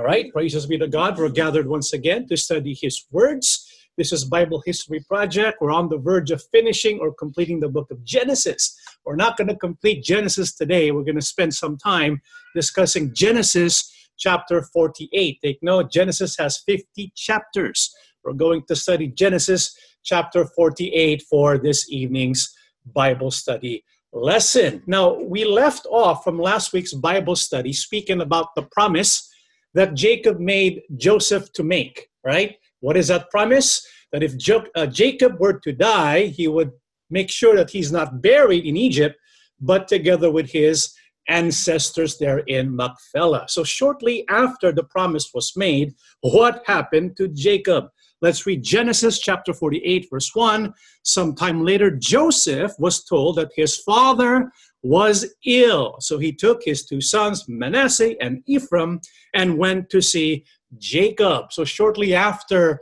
All right, praises be to God. We're gathered once again to study His words. This is Bible History Project. We're on the verge of finishing or completing the book of Genesis. We're not going to complete Genesis today. We're going to spend some time discussing Genesis chapter 48. Take note, Genesis has 50 chapters. We're going to study Genesis chapter 48 for this evening's Bible study lesson. Now, we left off from last week's Bible study speaking about the promise that Jacob made Joseph to make, right? What is that promise? That if jo- uh, Jacob were to die, he would make sure that he's not buried in Egypt, but together with his ancestors there in Machpelah. So, shortly after the promise was made, what happened to Jacob? Let's read Genesis chapter 48, verse 1. Sometime later, Joseph was told that his father was ill. So he took his two sons, Manasseh and Ephraim, and went to see Jacob. So shortly after,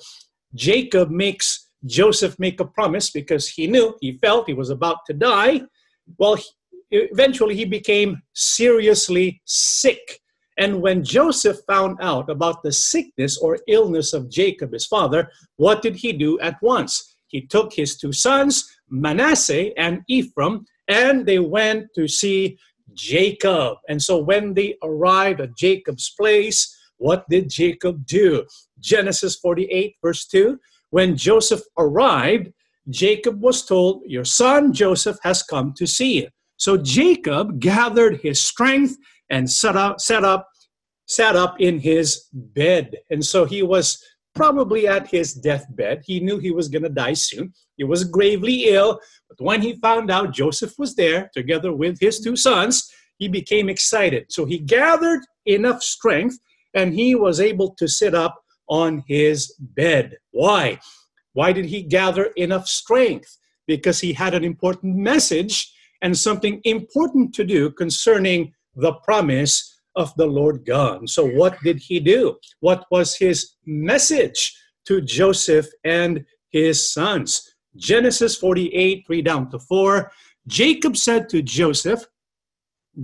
Jacob makes Joseph make a promise because he knew, he felt he was about to die. Well, he, eventually he became seriously sick. And when Joseph found out about the sickness or illness of Jacob, his father, what did he do at once? He took his two sons, Manasseh and Ephraim, and they went to see Jacob. And so when they arrived at Jacob's place, what did Jacob do? Genesis 48, verse 2. When Joseph arrived, Jacob was told, Your son Joseph has come to see you. So Jacob gathered his strength and set up, set up, sat up in his bed. And so he was probably at his deathbed. He knew he was going to die soon. He was gravely ill. But when he found out Joseph was there together with his two sons, he became excited. So he gathered enough strength and he was able to sit up on his bed. Why? Why did he gather enough strength? Because he had an important message and something important to do concerning the promise of the Lord God. So, what did he do? What was his message to Joseph and his sons? Genesis 48, 3 down to 4. Jacob said to Joseph,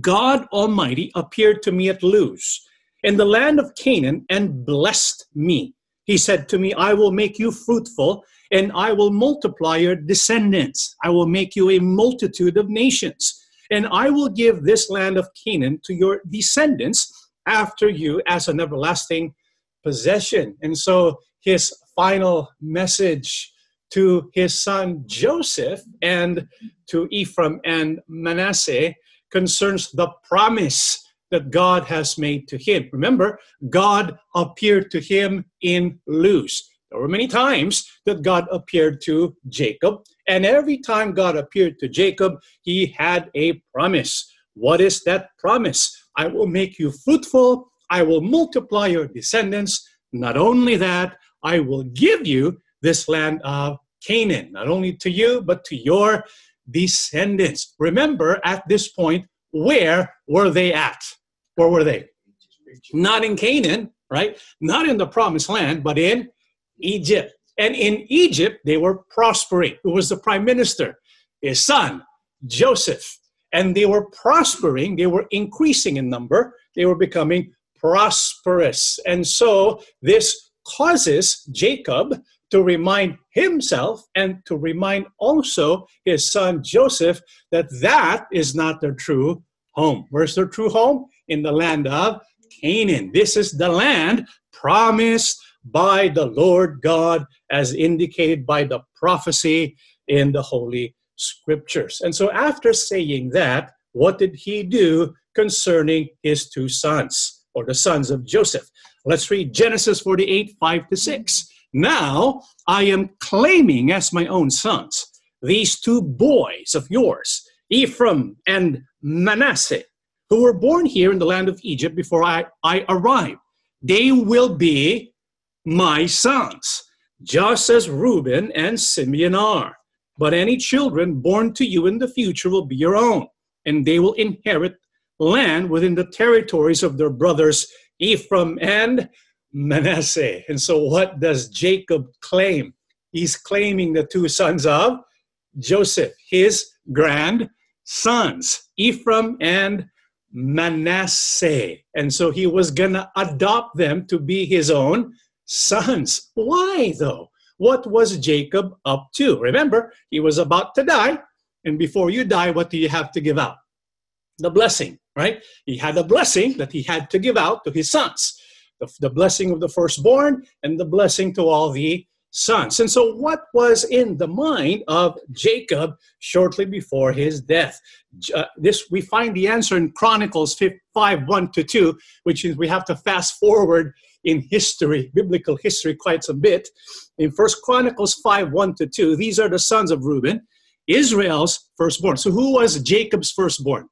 God Almighty appeared to me at Luz in the land of Canaan and blessed me. He said to me, I will make you fruitful and I will multiply your descendants. I will make you a multitude of nations. And I will give this land of Canaan to your descendants after you as an everlasting possession. And so his final message to his son Joseph and to Ephraim and Manasseh concerns the promise that God has made to him. Remember, God appeared to him in Luz. There were many times that God appeared to Jacob, and every time God appeared to Jacob, he had a promise. What is that promise? I will make you fruitful, I will multiply your descendants. Not only that, I will give you this land of Canaan, not only to you, but to your descendants. Remember, at this point, where were they at? Where were they? Not in Canaan, right? Not in the promised land, but in Egypt. And in Egypt, they were prospering. Who was the prime minister? His son, Joseph. And they were prospering, they were increasing in number, they were becoming prosperous. And so this causes Jacob to remind himself and to remind also his son Joseph that that is not their true home. Where's their true home? In the land of Canaan. This is the land promised by the Lord God as indicated by the prophecy in the Holy Scriptures. And so, after saying that, what did he do concerning his two sons or the sons of Joseph? Let's read Genesis 48 5 to 6. Now I am claiming as my own sons these two boys of yours, Ephraim and Manasseh, who were born here in the land of Egypt before I, I arrived. They will be my sons, just as Reuben and Simeon are. But any children born to you in the future will be your own, and they will inherit land within the territories of their brothers Ephraim and Manasseh. And so, what does Jacob claim? He's claiming the two sons of Joseph, his grandsons, Ephraim and Manasseh. And so he was going to adopt them to be his own sons. Why, though? What was Jacob up to? Remember, he was about to die. And before you die, what do you have to give out? The blessing, right? He had a blessing that he had to give out to his sons the, the blessing of the firstborn and the blessing to all the sons. And so, what was in the mind of Jacob shortly before his death? Uh, this we find the answer in Chronicles 5 5 1 to 2, which is we have to fast forward in history, biblical history, quite a bit. In First Chronicles 5 1 to 2, these are the sons of Reuben, Israel's firstborn. So, who was Jacob's firstborn?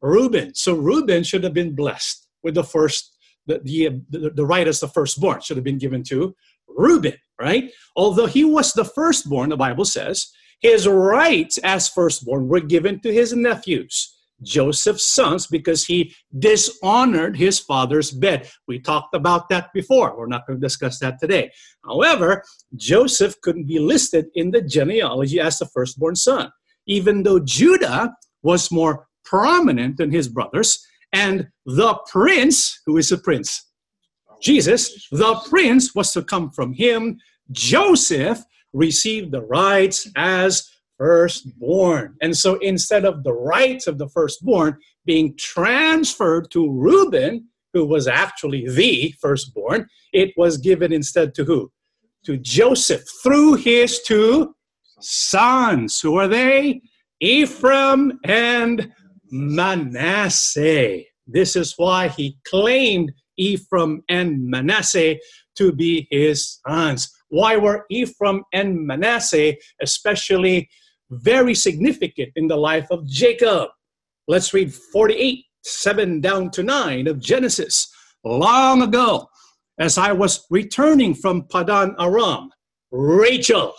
Reuben. So, Reuben should have been blessed with the first. The, the, the, the right as the firstborn should have been given to Reuben, right? Although he was the firstborn, the Bible says, his rights as firstborn were given to his nephews. Joseph's sons because he dishonored his father's bed. We talked about that before. We're not going to discuss that today. However, Joseph couldn't be listed in the genealogy as the firstborn son, even though Judah was more prominent than his brothers. And the prince, who is a prince? Jesus, the prince was to come from him. Joseph received the rights as firstborn. And so instead of the rights of the firstborn being transferred to Reuben, who was actually the firstborn, it was given instead to who? To Joseph through his two sons. Who are they? Ephraim and Manasseh. This is why he claimed Ephraim and Manasseh to be his sons. Why were Ephraim and Manasseh especially very significant in the life of Jacob. Let's read 48, 7 down to 9 of Genesis. Long ago, as I was returning from Padan Aram, Rachel,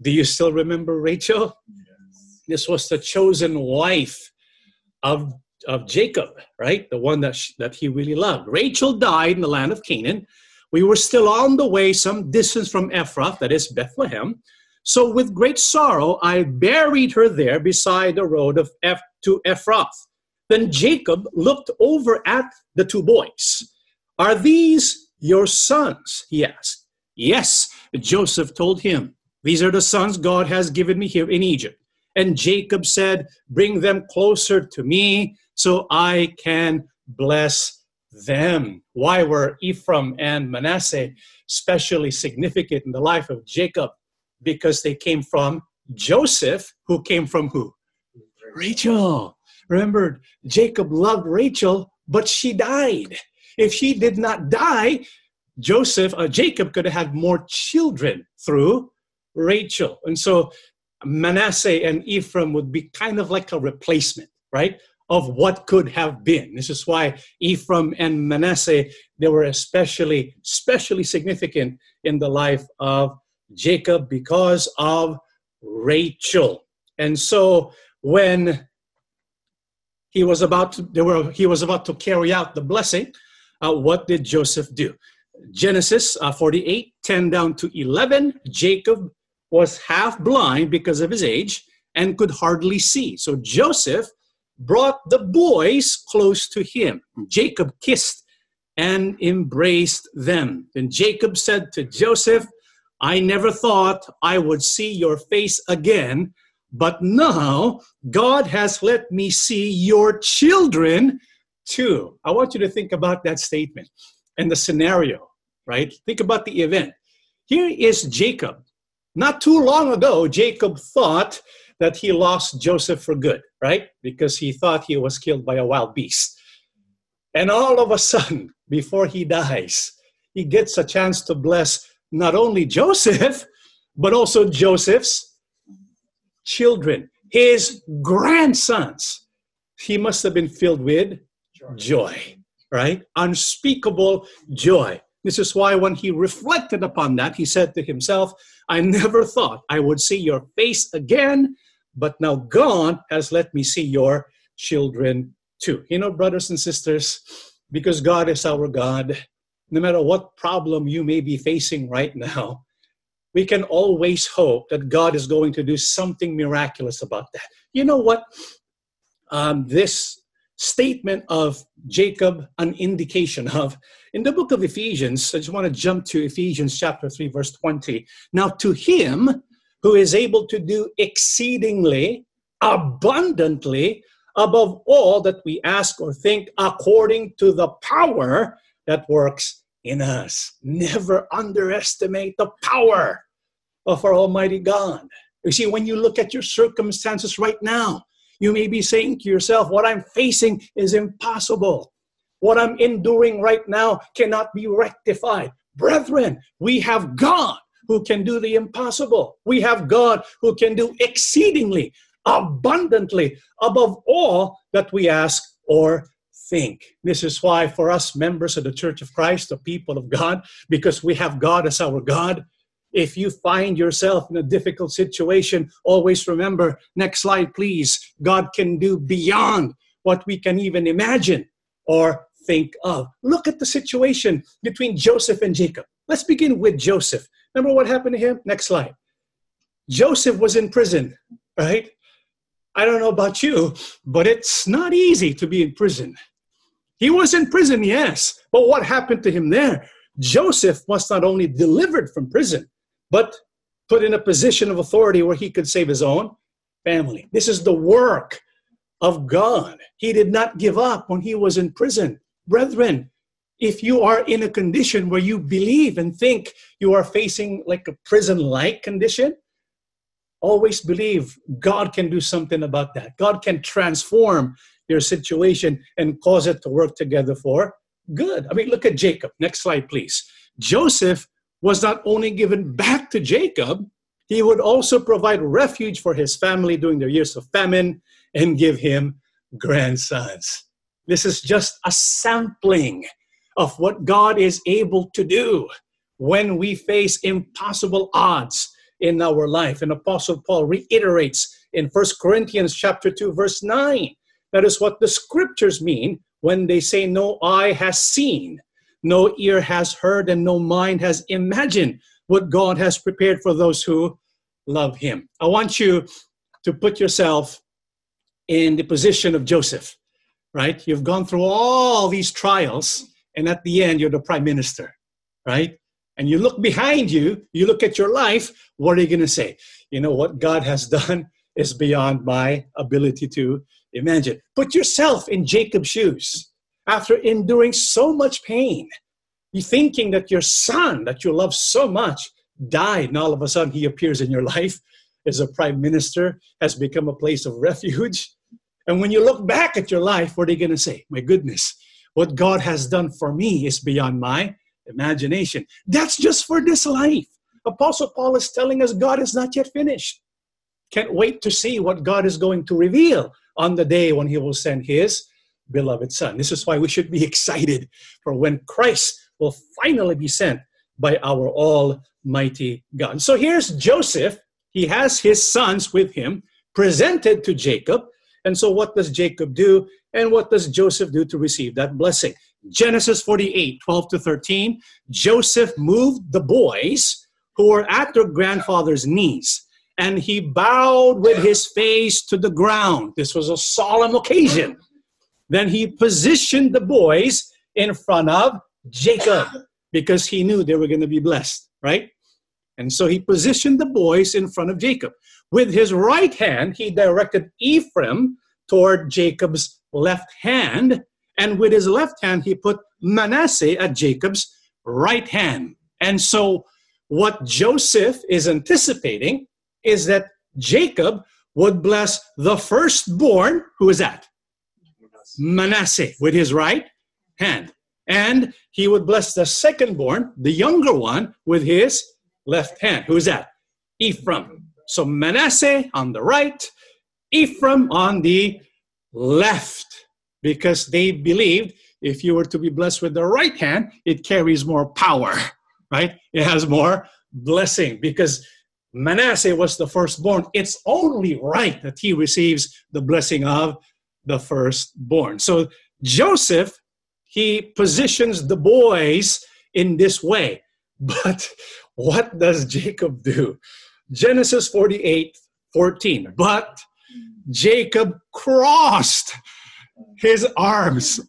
do you still remember Rachel? Yes. This was the chosen wife of, of Jacob, right? The one that, she, that he really loved. Rachel died in the land of Canaan. We were still on the way some distance from Ephrath, that is Bethlehem. So with great sorrow, I buried her there beside the road of Eph- to Ephrath. Then Jacob looked over at the two boys. Are these your sons? He asked. Yes, Joseph told him. These are the sons God has given me here in Egypt. And Jacob said, Bring them closer to me so I can bless them. Why were Ephraim and Manasseh especially significant in the life of Jacob? because they came from Joseph, who came from who? Rachel. Remember, Jacob loved Rachel, but she died. If she did not die, Joseph, uh, Jacob could have had more children through Rachel. And so Manasseh and Ephraim would be kind of like a replacement, right, of what could have been. This is why Ephraim and Manasseh, they were especially, especially significant in the life of Jacob because of Rachel. And so when he was about to, they were, he was about to carry out the blessing, uh, what did Joseph do? Genesis uh, 48, 10 down to 11, Jacob was half blind because of his age and could hardly see. So Joseph brought the boys close to him. Jacob kissed and embraced them. Then Jacob said to Joseph, I never thought I would see your face again, but now God has let me see your children too. I want you to think about that statement and the scenario, right? Think about the event. Here is Jacob. Not too long ago, Jacob thought that he lost Joseph for good, right? Because he thought he was killed by a wild beast. And all of a sudden, before he dies, he gets a chance to bless not only Joseph, but also Joseph's children, his grandsons. He must have been filled with joy, right? Unspeakable joy. This is why when he reflected upon that, he said to himself, I never thought I would see your face again, but now God has let me see your children too. You know, brothers and sisters, because God is our God, no matter what problem you may be facing right now, we can always hope that God is going to do something miraculous about that. You know what? Um, this statement of Jacob an indication of. In the book of Ephesians, I just want to jump to Ephesians chapter 3, verse 20. Now, to him who is able to do exceedingly abundantly above all that we ask or think according to the power that works in us. Never underestimate the power of our Almighty God. You see, when you look at your circumstances right now, you may be saying to yourself, What I'm facing is impossible. What I'm enduring right now cannot be rectified. Brethren, we have God who can do the impossible. We have God who can do exceedingly, abundantly, above all that we ask or think. This is why, for us members of the Church of Christ, the people of God, because we have God as our God, if you find yourself in a difficult situation, always remember next slide, please. God can do beyond what we can even imagine or think of. Look at the situation between Joseph and Jacob. Let's begin with Joseph. Remember what happened to him? Next slide. Joseph was in prison, right? I don't know about you, but it's not easy to be in prison. He was in prison, yes, but what happened to him there? Joseph was not only delivered from prison, but put in a position of authority where he could save his own family. This is the work of God. He did not give up when he was in prison. Brethren, if you are in a condition where you believe and think you are facing like a prison like condition, always believe God can do something about that. God can transform your situation and cause it to work together for good. I mean, look at Jacob. Next slide, please. Joseph was not only given back to Jacob, he would also provide refuge for his family during their years of famine and give him grandsons. This is just a sampling of what God is able to do when we face impossible odds in our life. And Apostle Paul reiterates in 1 Corinthians chapter 2 verse 9. That is what the scriptures mean when they say no eye has seen, no ear has heard and no mind has imagined what God has prepared for those who love him. I want you to put yourself in the position of Joseph, right? You've gone through all these trials and at the end you're the prime minister, right? And you look behind you, you look at your life, what are you going to say? You know what God has done is beyond my ability to imagine. Put yourself in Jacob's shoes. After enduring so much pain, you thinking that your son that you love so much died, and all of a sudden he appears in your life as a prime minister, has become a place of refuge. And when you look back at your life, what are you going to say? My goodness, what God has done for me is beyond my imagination. That's just for this life. Apostle Paul is telling us God is not yet finished. Can't wait to see what God is going to reveal on the day when he will send his beloved son. This is why we should be excited for when Christ will finally be sent by our almighty God. So here's Joseph. He has his sons with him presented to Jacob. And so what does Jacob do? And what does Joseph do to receive that blessing? Genesis 48, 12 to 13. Joseph moved the boys who were at their grandfather's knees, and he bowed with his face to the ground. This was a solemn occasion. Then he positioned the boys in front of Jacob because he knew they were going to be blessed, right? And so he positioned the boys in front of Jacob. With his right hand, he directed Ephraim toward Jacob's left hand, and with his left hand, he put Manasseh at Jacob's right hand. And so, what Joseph is anticipating is that Jacob would bless the firstborn, who is that? Manasseh, with his right hand. And he would bless the second born, the younger one, with his left hand. Who is that? Ephraim. So Manasseh on the right, Ephraim on the left because they believed if you were to be blessed with the right hand, it carries more power, right? It has more blessing because Manasseh was the firstborn. It's only right that he receives the blessing of the firstborn. So Joseph, he positions the boys in this way. But what does Jacob do? Genesis 48 14. But Jacob crossed his arms,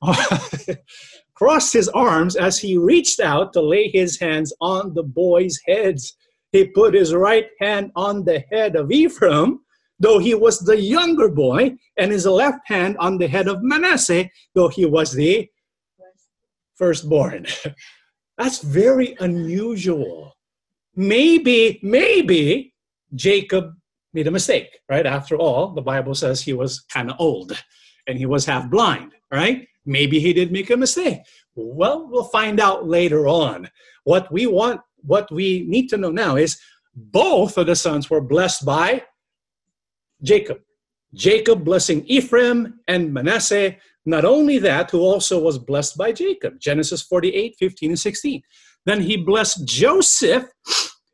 crossed his arms as he reached out to lay his hands on the boys' heads. He put his right hand on the head of Ephraim, though he was the younger boy, and his left hand on the head of Manasseh, though he was the firstborn. That's very unusual. Maybe, maybe Jacob made a mistake, right? After all, the Bible says he was kind of old and he was half blind, right? Maybe he did make a mistake. Well, we'll find out later on. What we want, what we need to know now is both of the sons were blessed by Jacob. Jacob blessing Ephraim and Manasseh. Not only that, who also was blessed by Jacob. Genesis 48, 15, and 16. Then he blessed Joseph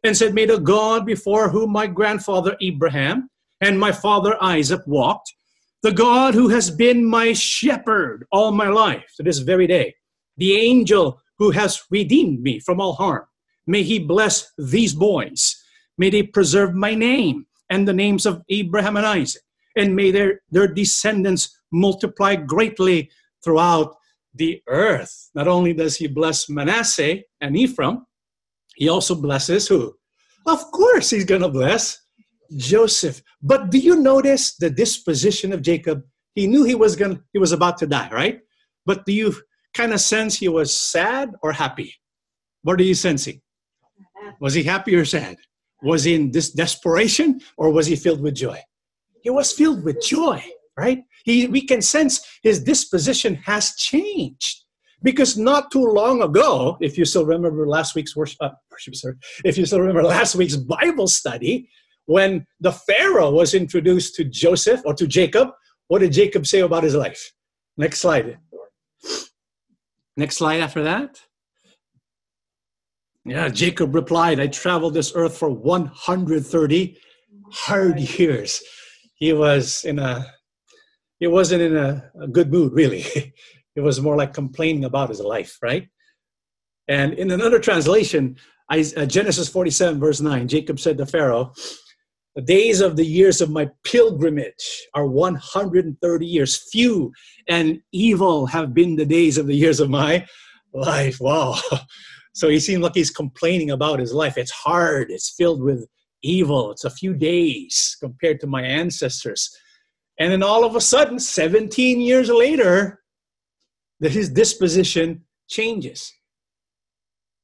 and said, May the God before whom my grandfather Abraham and my father Isaac walked, the God who has been my shepherd all my life to this very day, the angel who has redeemed me from all harm, may he bless these boys. May they preserve my name and the names of Abraham and Isaac, and may their, their descendants multiply greatly throughout the earth. Not only does he bless Manasseh and Ephraim, he also blesses who? Of course, he's going to bless Joseph. But do you notice the disposition of Jacob? He knew he was going he was about to die, right? But do you kind of sense he was sad or happy? What are you sensing? Was he happy or sad? Was he in this desperation or was he filled with joy? He was filled with joy, right? He, we can sense his disposition has changed. Because not too long ago, if you still remember last week's worship, uh, worship if you still remember last week's Bible study, when the Pharaoh was introduced to Joseph or to Jacob, what did Jacob say about his life? Next slide. Next slide after that. Yeah, Jacob replied, I traveled this earth for 130 hard years. He was in a he wasn't in a, a good mood, really. It was more like complaining about his life, right? And in another translation, uh, Genesis 47, verse 9, Jacob said to Pharaoh, The days of the years of my pilgrimage are 130 years. Few and evil have been the days of the years of my life. Wow. So he seemed like he's complaining about his life. It's hard, it's filled with evil. It's a few days compared to my ancestors. And then all of a sudden, 17 years later, that his disposition changes.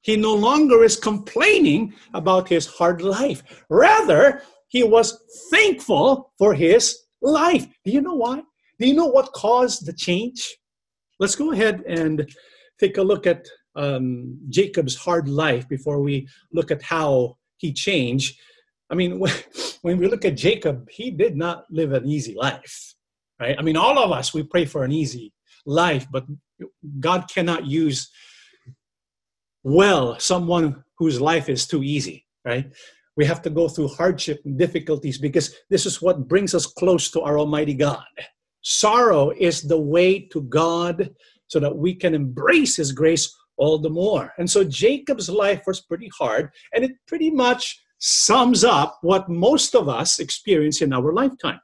He no longer is complaining about his hard life. Rather, he was thankful for his life. Do you know why? Do you know what caused the change? Let's go ahead and take a look at um, Jacob's hard life before we look at how he changed. I mean, when we look at Jacob, he did not live an easy life, right? I mean, all of us, we pray for an easy life, but God cannot use well someone whose life is too easy, right? We have to go through hardship and difficulties because this is what brings us close to our Almighty God. Sorrow is the way to God so that we can embrace His grace all the more. And so Jacob's life was pretty hard, and it pretty much sums up what most of us experience in our lifetime.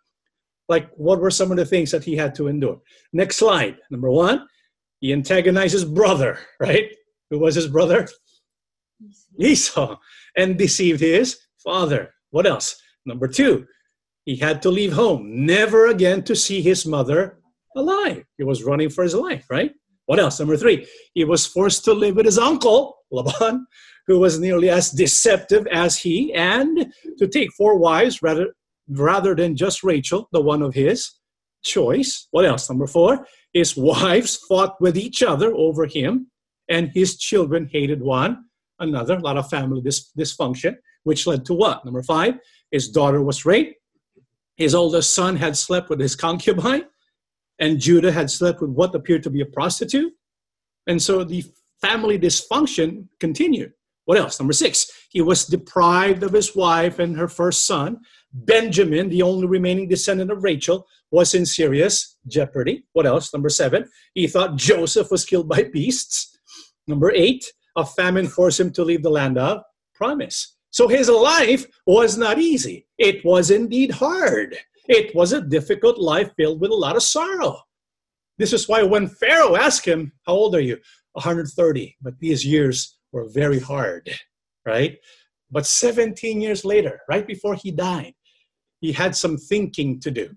Like, what were some of the things that he had to endure? Next slide. Number one, he antagonized his brother, right? Who was his brother? Esau. And deceived his father. What else? Number two, he had to leave home, never again to see his mother alive. He was running for his life, right? What else? Number three, he was forced to live with his uncle, Laban, who was nearly as deceptive as he, and to take four wives rather, rather than just Rachel, the one of his choice. What else? Number four, his wives fought with each other over him, and his children hated one another. A lot of family dis- dysfunction, which led to what? Number five, his daughter was raped. His oldest son had slept with his concubine, and Judah had slept with what appeared to be a prostitute. And so the family dysfunction continued. What else? Number six, he was deprived of his wife and her first son. Benjamin, the only remaining descendant of Rachel, was in serious jeopardy. What else? Number seven, he thought Joseph was killed by beasts. Number eight, a famine forced him to leave the land of promise. So his life was not easy. It was indeed hard. It was a difficult life filled with a lot of sorrow. This is why when Pharaoh asked him, How old are you? 130. But these years were very hard, right? But 17 years later, right before he died, he had some thinking to do.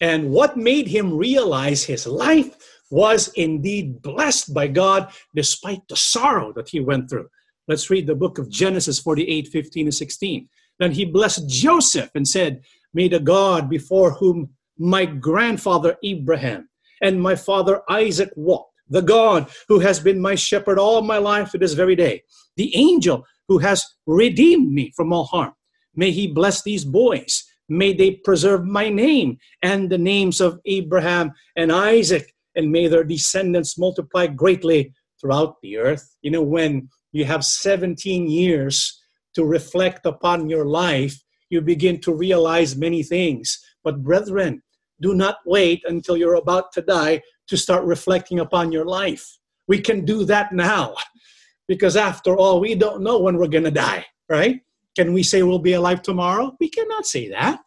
And what made him realize his life was indeed blessed by God despite the sorrow that he went through. Let's read the book of Genesis 48 15 and 16. Then he blessed Joseph and said, May the God before whom my grandfather Abraham and my father Isaac walked, the God who has been my shepherd all my life to this very day, the angel who has redeemed me from all harm, may he bless these boys. May they preserve my name and the names of Abraham and Isaac, and may their descendants multiply greatly throughout the earth. You know, when you have 17 years to reflect upon your life, you begin to realize many things. But, brethren, do not wait until you're about to die to start reflecting upon your life. We can do that now because, after all, we don't know when we're going to die, right? Can we say we'll be alive tomorrow? We cannot say that.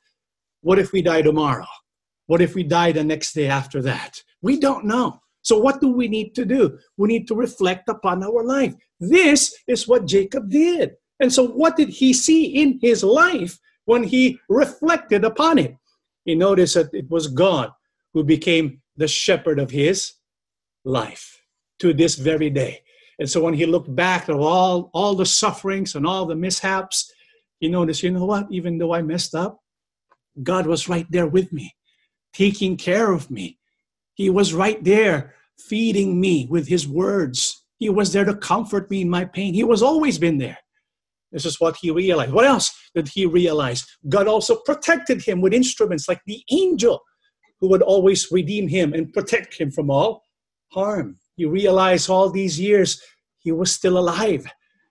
What if we die tomorrow? What if we die the next day after that? We don't know. So, what do we need to do? We need to reflect upon our life. This is what Jacob did. And so, what did he see in his life when he reflected upon it? He noticed that it was God who became the shepherd of his life to this very day. And so, when he looked back at all, all the sufferings and all the mishaps, he noticed, you know what? Even though I messed up, God was right there with me, taking care of me he was right there feeding me with his words. He was there to comfort me in my pain. He was always been there. This is what he realized. What else did he realize? God also protected him with instruments like the angel who would always redeem him and protect him from all harm. He realized all these years he was still alive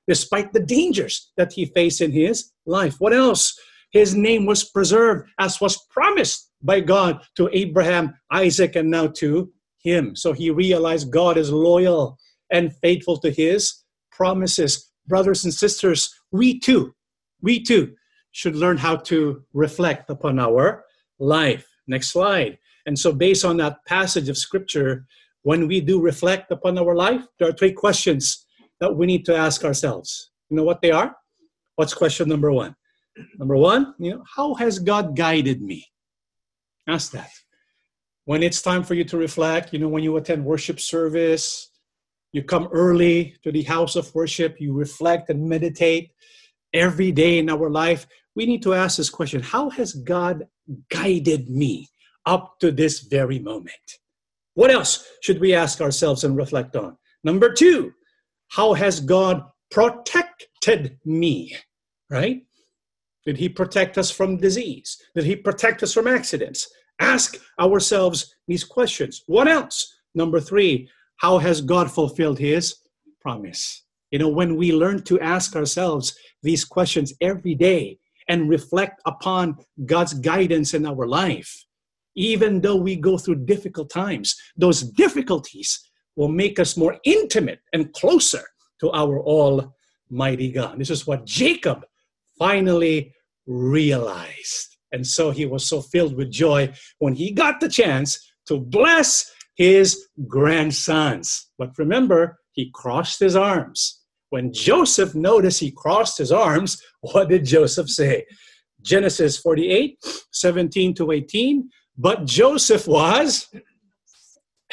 despite the dangers that he faced in his life. What else? His name was preserved as was promised by God to Abraham, Isaac, and now to him. So he realized God is loyal and faithful to his promises. Brothers and sisters, we too, we too should learn how to reflect upon our life. Next slide. And so, based on that passage of scripture, when we do reflect upon our life, there are three questions that we need to ask ourselves. You know what they are? What's question number one? Number one, you know, how has God guided me? Ask that. When it's time for you to reflect, you know, when you attend worship service, you come early to the house of worship, you reflect and meditate every day in our life. We need to ask this question How has God guided me up to this very moment? What else should we ask ourselves and reflect on? Number two, how has God protected me? Right? Did he protect us from disease? Did he protect us from accidents? Ask ourselves these questions. What else? Number three, how has God fulfilled his promise? You know, when we learn to ask ourselves these questions every day and reflect upon God's guidance in our life, even though we go through difficult times, those difficulties will make us more intimate and closer to our Almighty God. This is what Jacob finally realized. And so he was so filled with joy when he got the chance to bless his grandsons. But remember, he crossed his arms. When Joseph noticed he crossed his arms, what did Joseph say? Genesis 48, 17 to 18. But Joseph was,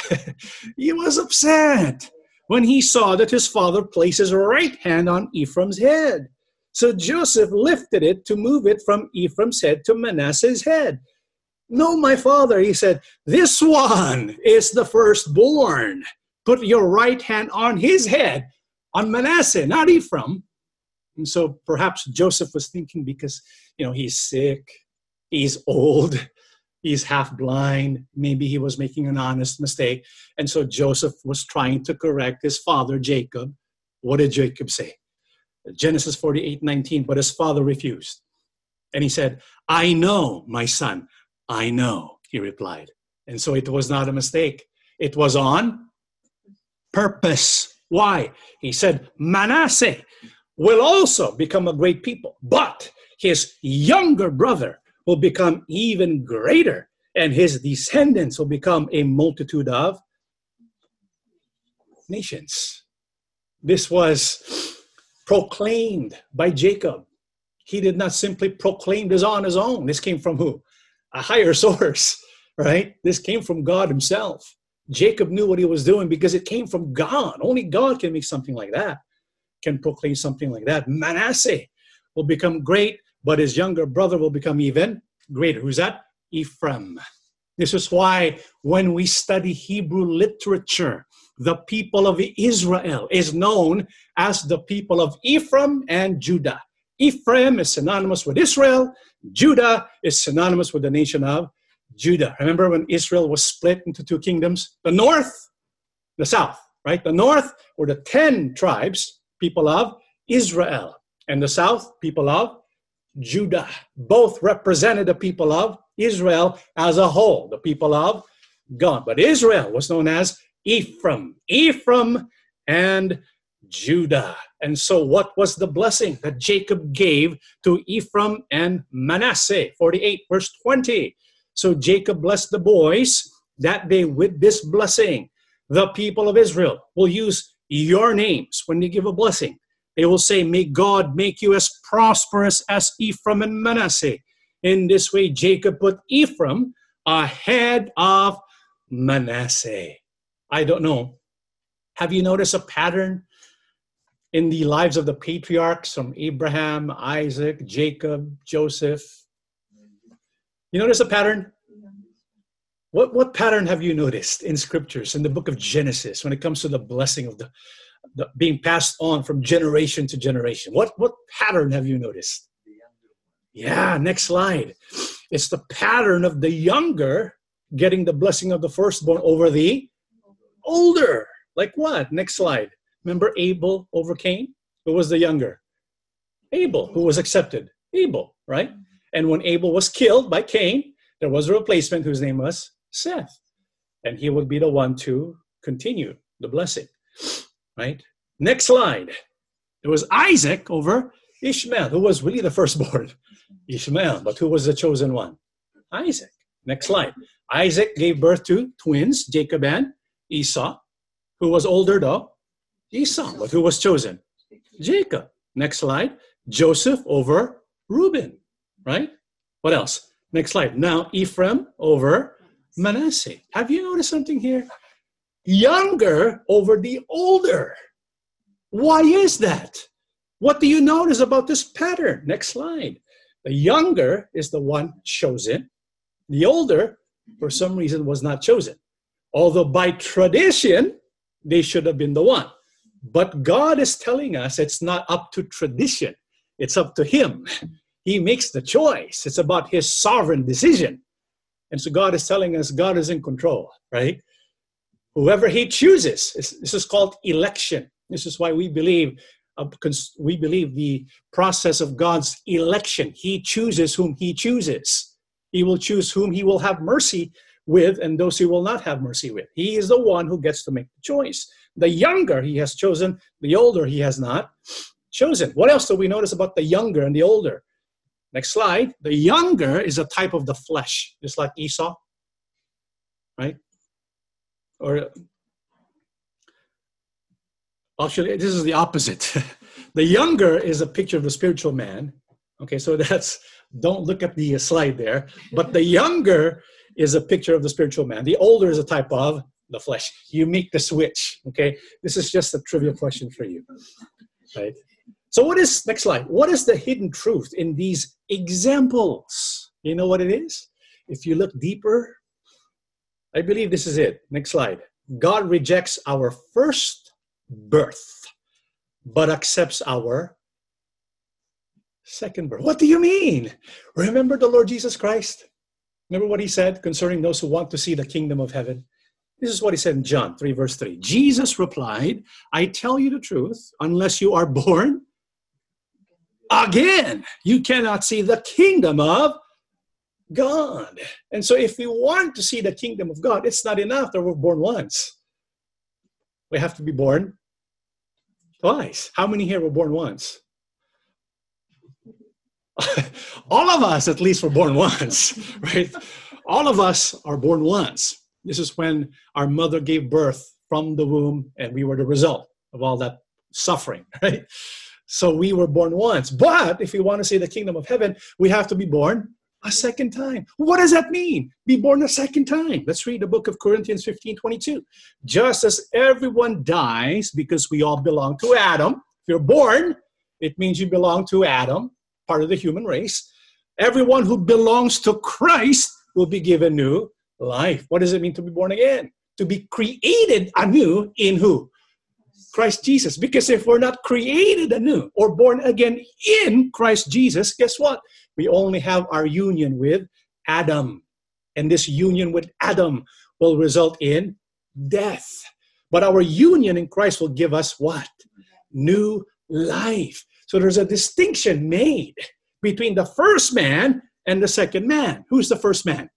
he was upset when he saw that his father placed his right hand on Ephraim's head. So Joseph lifted it to move it from Ephraim's head to Manasseh's head. No, my father, he said, this one is the firstborn. Put your right hand on his head, on Manasseh, not Ephraim. And so perhaps Joseph was thinking because, you know, he's sick, he's old, he's half blind, maybe he was making an honest mistake. And so Joseph was trying to correct his father, Jacob. What did Jacob say? Genesis 48 19, but his father refused. And he said, I know, my son, I know, he replied. And so it was not a mistake. It was on purpose. Why? He said, Manasseh will also become a great people, but his younger brother will become even greater, and his descendants will become a multitude of nations. This was proclaimed by Jacob. He did not simply proclaim this on his own. This came from who? A higher source, right? This came from God Himself. Jacob knew what he was doing because it came from God. Only God can make something like that, can proclaim something like that. Manasseh will become great, but his younger brother will become even greater. Who's that? Ephraim. This is why when we study Hebrew literature, the people of Israel is known as the people of Ephraim and Judah. Ephraim is synonymous with Israel, Judah is synonymous with the nation of Judah. Remember when Israel was split into two kingdoms? The north, the south, right? The north were the 10 tribes, people of Israel, and the south, people of Judah. Both represented the people of Israel as a whole, the people of God. But Israel was known as Ephraim, Ephraim and Judah. And so, what was the blessing that Jacob gave to Ephraim and Manasseh? 48, verse 20. So, Jacob blessed the boys that day with this blessing. The people of Israel will use your names when they give a blessing. They will say, May God make you as prosperous as Ephraim and Manasseh. In this way, Jacob put Ephraim ahead of Manasseh. I don't know. Have you noticed a pattern in the lives of the patriarchs from Abraham, Isaac, Jacob, Joseph? You notice a pattern? What, what pattern have you noticed in scriptures in the book of Genesis when it comes to the blessing of the, the being passed on from generation to generation? What, what pattern have you noticed? Yeah, next slide. It's the pattern of the younger getting the blessing of the firstborn over the older. Like what? Next slide. Remember Abel over Cain? Who was the younger? Abel, who was accepted. Abel, right? And when Abel was killed by Cain, there was a replacement whose name was Seth. And he would be the one to continue the blessing, right? Next slide. It was Isaac over Ishmael, who was really the firstborn. Ishmael, but who was the chosen one? Isaac. Next slide. Isaac gave birth to twins, Jacob and Esau. Who was older though? Esau. But who was chosen? Jacob. Next slide. Joseph over Reuben. Right? What else? Next slide. Now Ephraim over Manasseh. Have you noticed something here? Younger over the older. Why is that? What do you notice about this pattern? Next slide. The younger is the one chosen. The older, for some reason, was not chosen. Although by tradition, they should have been the one. But God is telling us it's not up to tradition, it's up to Him. He makes the choice, it's about His sovereign decision. And so God is telling us God is in control, right? Whoever He chooses, this is called election. This is why we believe uh, we believe the process of God's election. He chooses whom He chooses. He will choose whom He will have mercy with and those He will not have mercy with. He is the one who gets to make the choice. The younger He has chosen, the older He has not chosen. What else do we notice about the younger and the older? Next slide. The younger is a type of the flesh, just like Esau, right? Or Actually, this is the opposite. the younger is a picture of the spiritual man. Okay, so that's, don't look at the slide there. But the younger is a picture of the spiritual man. The older is a type of the flesh. You make the switch. Okay, this is just a trivial question for you. Right? So, what is, next slide, what is the hidden truth in these examples? You know what it is? If you look deeper, I believe this is it. Next slide. God rejects our first birth, but accepts our second birth. What do you mean? Remember the Lord Jesus Christ? Remember what he said concerning those who want to see the kingdom of heaven? This is what he said in John 3, verse 3. Jesus replied, I tell you the truth, unless you are born again, you cannot see the kingdom of God. And so, if we want to see the kingdom of God, it's not enough that we're born once. We have to be born twice. How many here were born once? All of us, at least, were born once, right? All of us are born once. This is when our mother gave birth from the womb, and we were the result of all that suffering, right? So we were born once. But if we want to say the kingdom of heaven, we have to be born a second time. What does that mean? Be born a second time. Let's read the book of Corinthians 15 22. Just as everyone dies because we all belong to Adam, if you're born, it means you belong to Adam, part of the human race. Everyone who belongs to Christ will be given new life. What does it mean to be born again? To be created anew in who? Christ Jesus. Because if we're not created anew or born again in Christ Jesus, guess what? We only have our union with Adam. And this union with Adam will result in death. But our union in Christ will give us what? New life. So there's a distinction made between the first man and the second man. Who's the first man?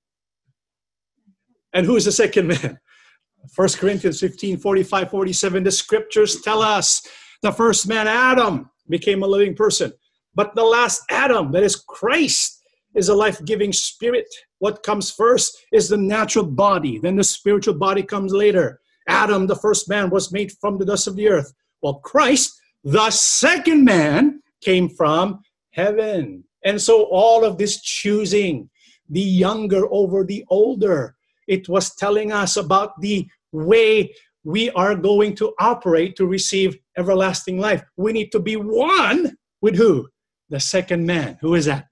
And who's the second man? 1 Corinthians 15 45 47. The scriptures tell us the first man, Adam, became a living person. But the last Adam, that is Christ, is a life giving spirit. What comes first is the natural body, then the spiritual body comes later. Adam, the first man, was made from the dust of the earth, Well, Christ, the second man, came from heaven. And so all of this choosing, the younger over the older, it was telling us about the way we are going to operate to receive everlasting life. We need to be one with who? The second man. Who is that?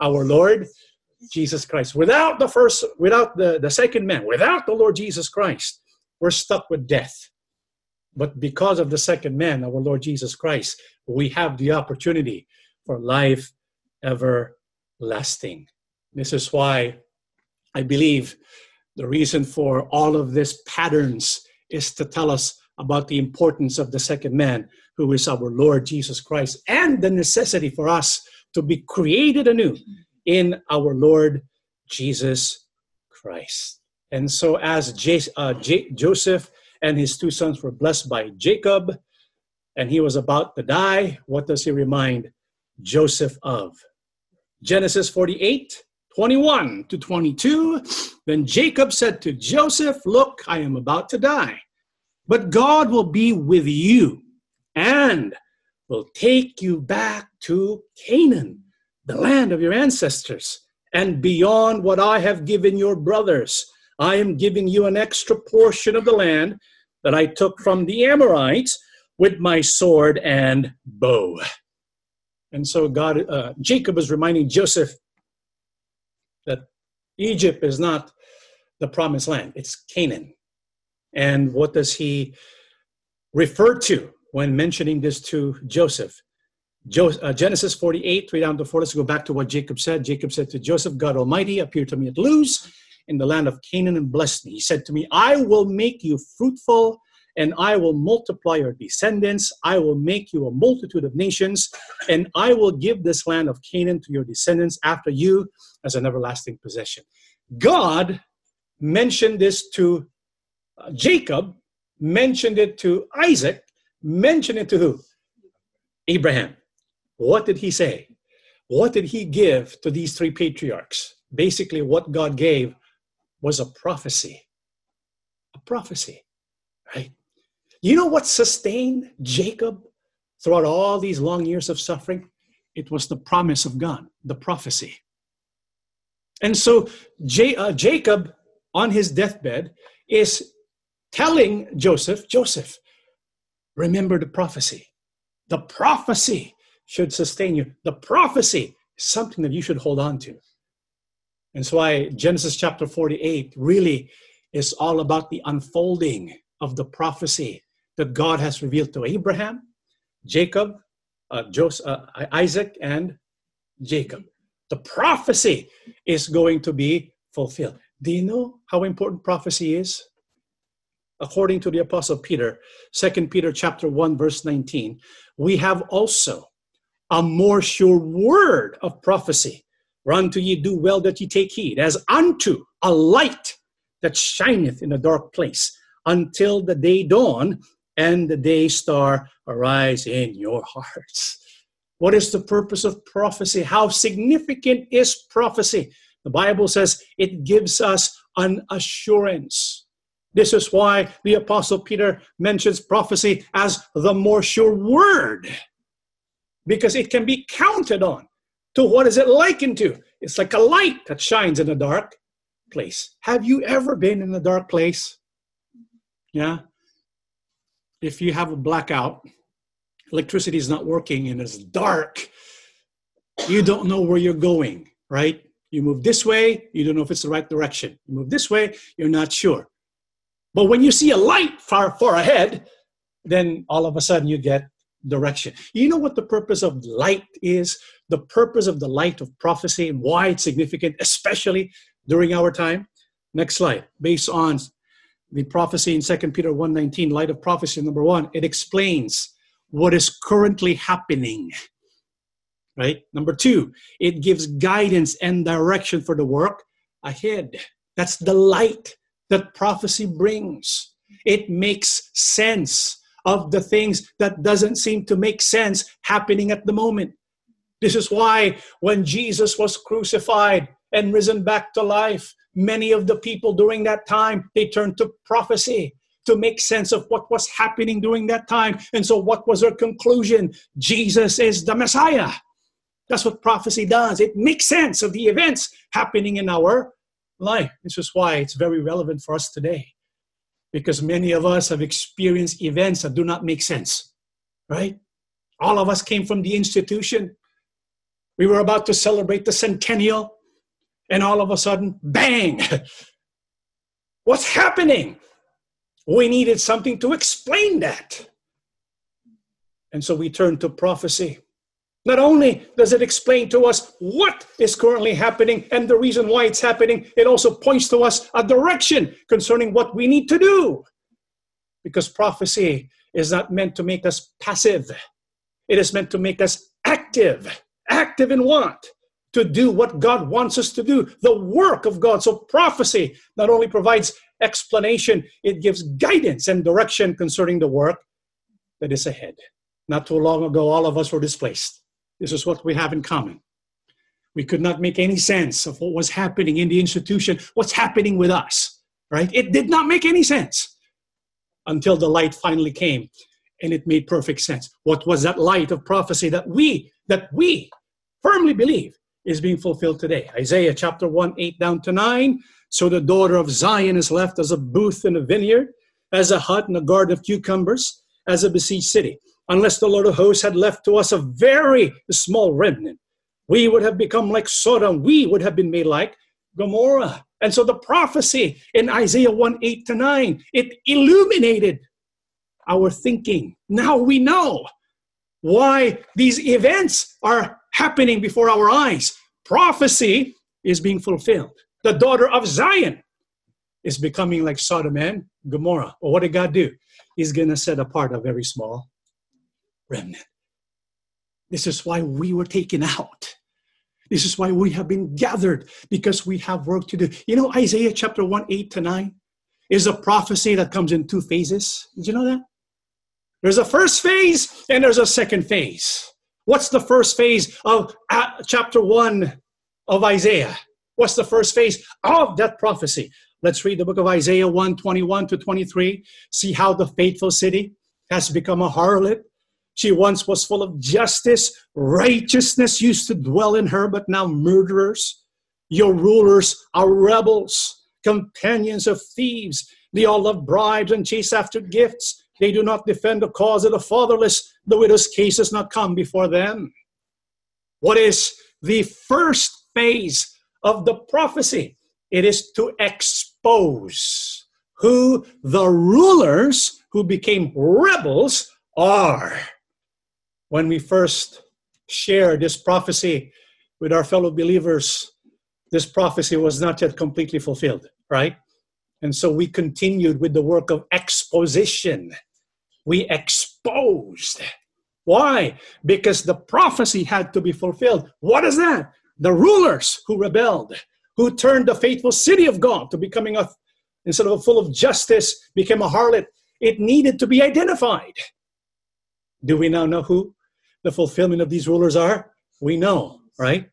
Our Lord Jesus Christ. Without the first, without the, the second man, without the Lord Jesus Christ, we're stuck with death. But because of the second man, our Lord Jesus Christ, we have the opportunity for life everlasting. This is why I believe the reason for all of these patterns is to tell us about the importance of the second man, who is our Lord Jesus Christ, and the necessity for us to be created anew in our Lord Jesus Christ. And so, as J- uh, J- Joseph and his two sons were blessed by Jacob, and he was about to die, what does he remind Joseph of? Genesis 48 21 to 22. Then Jacob said to Joseph, Look, I am about to die, but God will be with you and will take you back to Canaan, the land of your ancestors, and beyond what I have given your brothers. I am giving you an extra portion of the land that I took from the Amorites with my sword and bow. And so God, uh, Jacob is reminding Joseph Egypt is not the promised land, it's Canaan. And what does he refer to when mentioning this to Joseph? uh, Genesis 48, 3 down to 4. Let's go back to what Jacob said. Jacob said to Joseph, God Almighty appeared to me at Luz in the land of Canaan and blessed me. He said to me, I will make you fruitful and I will multiply your descendants. I will make you a multitude of nations, and I will give this land of Canaan to your descendants after you as an everlasting possession. God mentioned this to uh, Jacob, mentioned it to Isaac, mentioned it to who? Abraham. What did he say? What did he give to these three patriarchs? Basically, what God gave was a prophecy. A prophecy, right? You know what sustained Jacob throughout all these long years of suffering? It was the promise of God, the prophecy. And so J- uh, Jacob, on his deathbed, is telling Joseph, Joseph, remember the prophecy. The prophecy should sustain you. The prophecy is something that you should hold on to. And so I Genesis chapter 48 really is all about the unfolding of the prophecy that God has revealed to Abraham, Jacob, uh, Joseph, uh, Isaac, and Jacob. The prophecy is going to be fulfilled. Do you know how important prophecy is? According to the apostle Peter, 2 Peter chapter 1 verse 19, we have also a more sure word of prophecy. Run to ye do well that ye take heed, as unto a light that shineth in a dark place, until the day dawn and the day star arise in your hearts. What is the purpose of prophecy? How significant is prophecy? The Bible says it gives us an assurance. This is why the Apostle Peter mentions prophecy as the more sure word, because it can be counted on. To what is it likened to? It's like a light that shines in a dark place. Have you ever been in a dark place? Yeah. If you have a blackout, electricity is not working and it's dark, you don't know where you're going, right? You move this way, you don't know if it's the right direction. You move this way, you're not sure. But when you see a light far, far ahead, then all of a sudden you get direction. You know what the purpose of light is? The purpose of the light of prophecy and why it's significant, especially during our time? Next slide. Based on the prophecy in 2 Peter 1.19, light of prophecy number one, it explains what is currently happening. Right? Number two, it gives guidance and direction for the work ahead. That's the light that prophecy brings. It makes sense of the things that doesn't seem to make sense happening at the moment. This is why when Jesus was crucified and risen back to life, many of the people during that time they turned to prophecy to make sense of what was happening during that time. And so what was their conclusion? Jesus is the Messiah. That's what prophecy does. It makes sense of the events happening in our life. This is why it's very relevant for us today. Because many of us have experienced events that do not make sense, right? All of us came from the institution. We were about to celebrate the centennial, and all of a sudden, bang! What's happening? We needed something to explain that. And so we turned to prophecy. Not only does it explain to us what is currently happening and the reason why it's happening, it also points to us a direction concerning what we need to do. Because prophecy is not meant to make us passive, it is meant to make us active. Active in what? To do what God wants us to do, the work of God. So prophecy not only provides explanation, it gives guidance and direction concerning the work that is ahead. Not too long ago, all of us were displaced this is what we have in common. We could not make any sense of what was happening in the institution, what's happening with us, right? It did not make any sense until the light finally came and it made perfect sense. What was that light of prophecy that we, that we firmly believe is being fulfilled today? Isaiah chapter 1, 8 down to 9. So the daughter of Zion is left as a booth in a vineyard, as a hut in a garden of cucumbers, as a besieged city unless the Lord of hosts had left to us a very small remnant. We would have become like Sodom. We would have been made like Gomorrah. And so the prophecy in Isaiah 1 8 to 9, it illuminated our thinking. Now we know why these events are happening before our eyes. Prophecy is being fulfilled. The daughter of Zion is becoming like Sodom and Gomorrah. Well, what did God do? He's going to set apart a very small remnant. This is why we were taken out. This is why we have been gathered because we have work to do. You know, Isaiah chapter 1, 8 to 9 is a prophecy that comes in two phases. Did you know that? There's a first phase and there's a second phase. What's the first phase of uh, chapter 1 of Isaiah? What's the first phase of that prophecy? Let's read the book of Isaiah 1 21 to 23. See how the faithful city has become a harlot she once was full of justice. Righteousness used to dwell in her, but now murderers. Your rulers are rebels, companions of thieves. They all love bribes and chase after gifts. They do not defend the cause of the fatherless. The widow's case has not come before them. What is the first phase of the prophecy? It is to expose who the rulers who became rebels are when we first shared this prophecy with our fellow believers, this prophecy was not yet completely fulfilled, right? And so we continued with the work of exposition. We exposed. Why? Because the prophecy had to be fulfilled. What is that? The rulers who rebelled, who turned the faithful city of God to becoming a, instead of a full of justice, became a harlot. It needed to be identified. Do we now know who? the fulfillment of these rulers are? We know, right?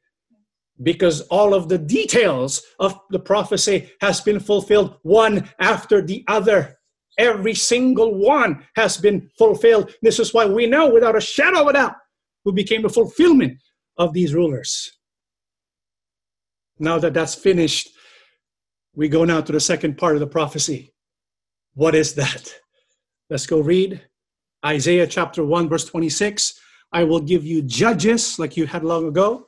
because all of the details of the prophecy has been fulfilled one after the other. Every single one has been fulfilled. This is why we know without a shadow of a doubt who became the fulfillment of these rulers. Now that that's finished, we go now to the second part of the prophecy. What is that? Let's go read Isaiah chapter 1, verse 26. I will give you judges like you had long ago,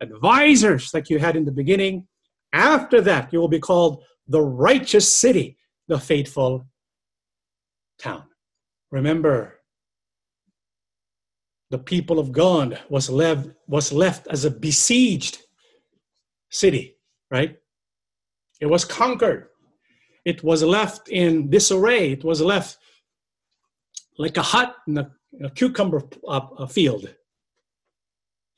advisors like you had in the beginning. After that, you will be called the righteous city, the faithful town. Remember, the people of God was left, was left as a besieged city, right? It was conquered. It was left in disarray. It was left like a hut in a, a cucumber uh, field.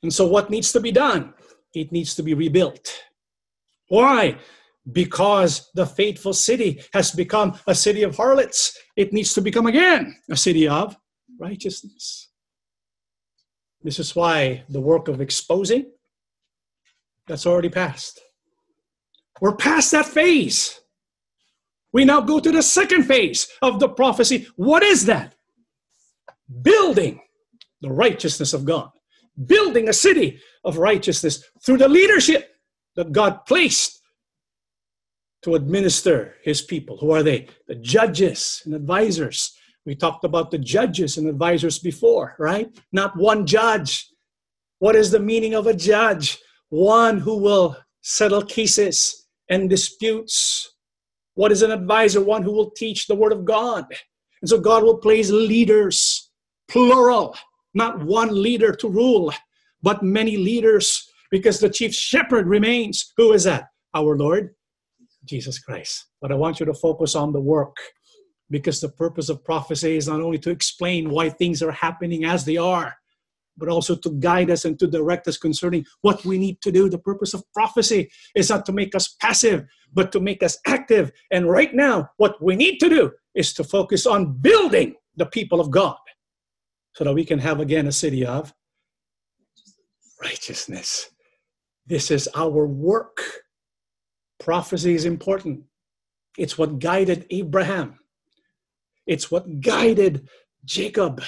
And so, what needs to be done? It needs to be rebuilt. Why? Because the faithful city has become a city of harlots. It needs to become again a city of righteousness. This is why the work of exposing that's already passed. We're past that phase. We now go to the second phase of the prophecy. What is that? Building the righteousness of God, building a city of righteousness through the leadership that God placed to administer his people. Who are they? The judges and advisors. We talked about the judges and advisors before, right? Not one judge. What is the meaning of a judge? One who will settle cases and disputes. What is an advisor? One who will teach the word of God. And so God will place leaders, plural, not one leader to rule, but many leaders, because the chief shepherd remains. Who is that? Our Lord Jesus Christ. But I want you to focus on the work because the purpose of prophecy is not only to explain why things are happening as they are, but also to guide us and to direct us concerning what we need to do. The purpose of prophecy is not to make us passive, but to make us active. And right now, what we need to do is to focus on building the people of God so that we can have again a city of righteousness. This is our work. Prophecy is important. It's what guided Abraham. It's what guided Jacob,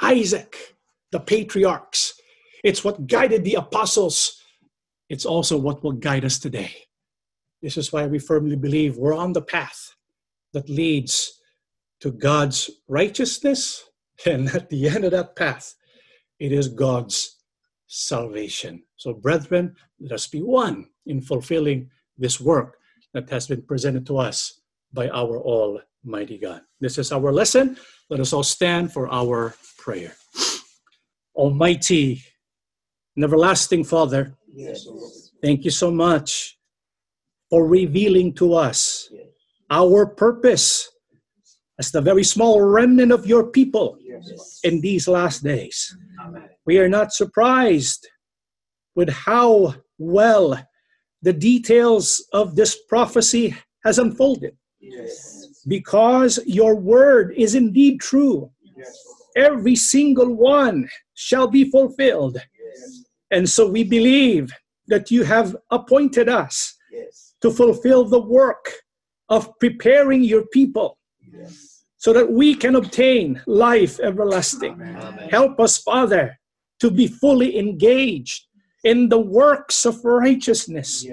Isaac, the patriarchs. It's what guided the apostles. It's also what will guide us today. This is why we firmly believe we're on the path that leads to God's righteousness. And at the end of that path, it is God's salvation. So, brethren, let us be one in fulfilling this work that has been presented to us by our Almighty God. This is our lesson. Let us all stand for our prayer. Almighty and everlasting Father, yes. thank you so much for revealing to us yes. our purpose as the very small remnant of your people yes. in these last days. Amen. We are not surprised with how well the details of this prophecy has unfolded. Because your word is indeed true. Every single one shall be fulfilled. Yes. And so we believe that you have appointed us yes. to fulfill the work of preparing your people yes. so that we can obtain life everlasting. Amen. Help us, Father, to be fully engaged in the works of righteousness.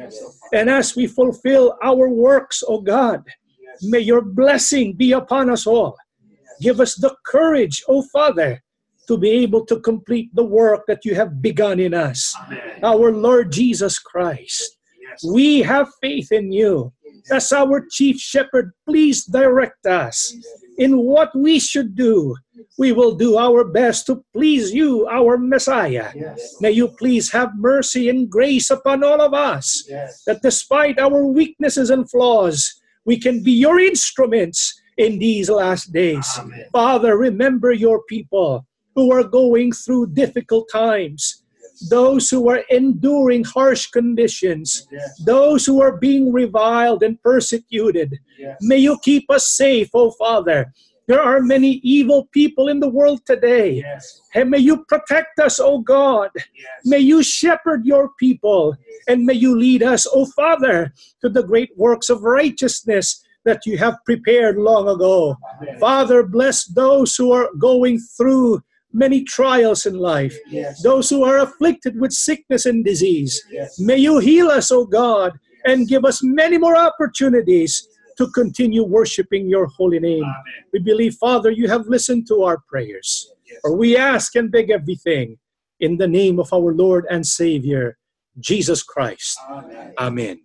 And as we fulfill our works, O oh God, may your blessing be upon us all. Give us the courage, O oh Father, to be able to complete the work that you have begun in us. Amen. Our Lord Jesus Christ. Yes. We have faith in you. As our chief shepherd, please direct us in what we should do. We will do our best to please you, our Messiah. Yes. May you please have mercy and grace upon all of us, yes. that despite our weaknesses and flaws, we can be your instruments in these last days. Amen. Father, remember your people who are going through difficult times, those who are enduring harsh conditions, yes. those who are being reviled and persecuted. Yes. May you keep us safe, O oh Father. There are many evil people in the world today. Yes. And may you protect us, O God. Yes. May you shepherd your people and may you lead us, O Father, to the great works of righteousness that you have prepared long ago. Amen. Father, bless those who are going through many trials in life, Yes. those who are afflicted with sickness and disease. Yes. May you heal us, O God, and give us many more opportunities to continue worshiping your holy name. Amen. We believe, Father, you have listened to our prayers. Yes. For we ask and beg everything in the name of our Lord and Savior, Jesus Christ. Amen. Amen.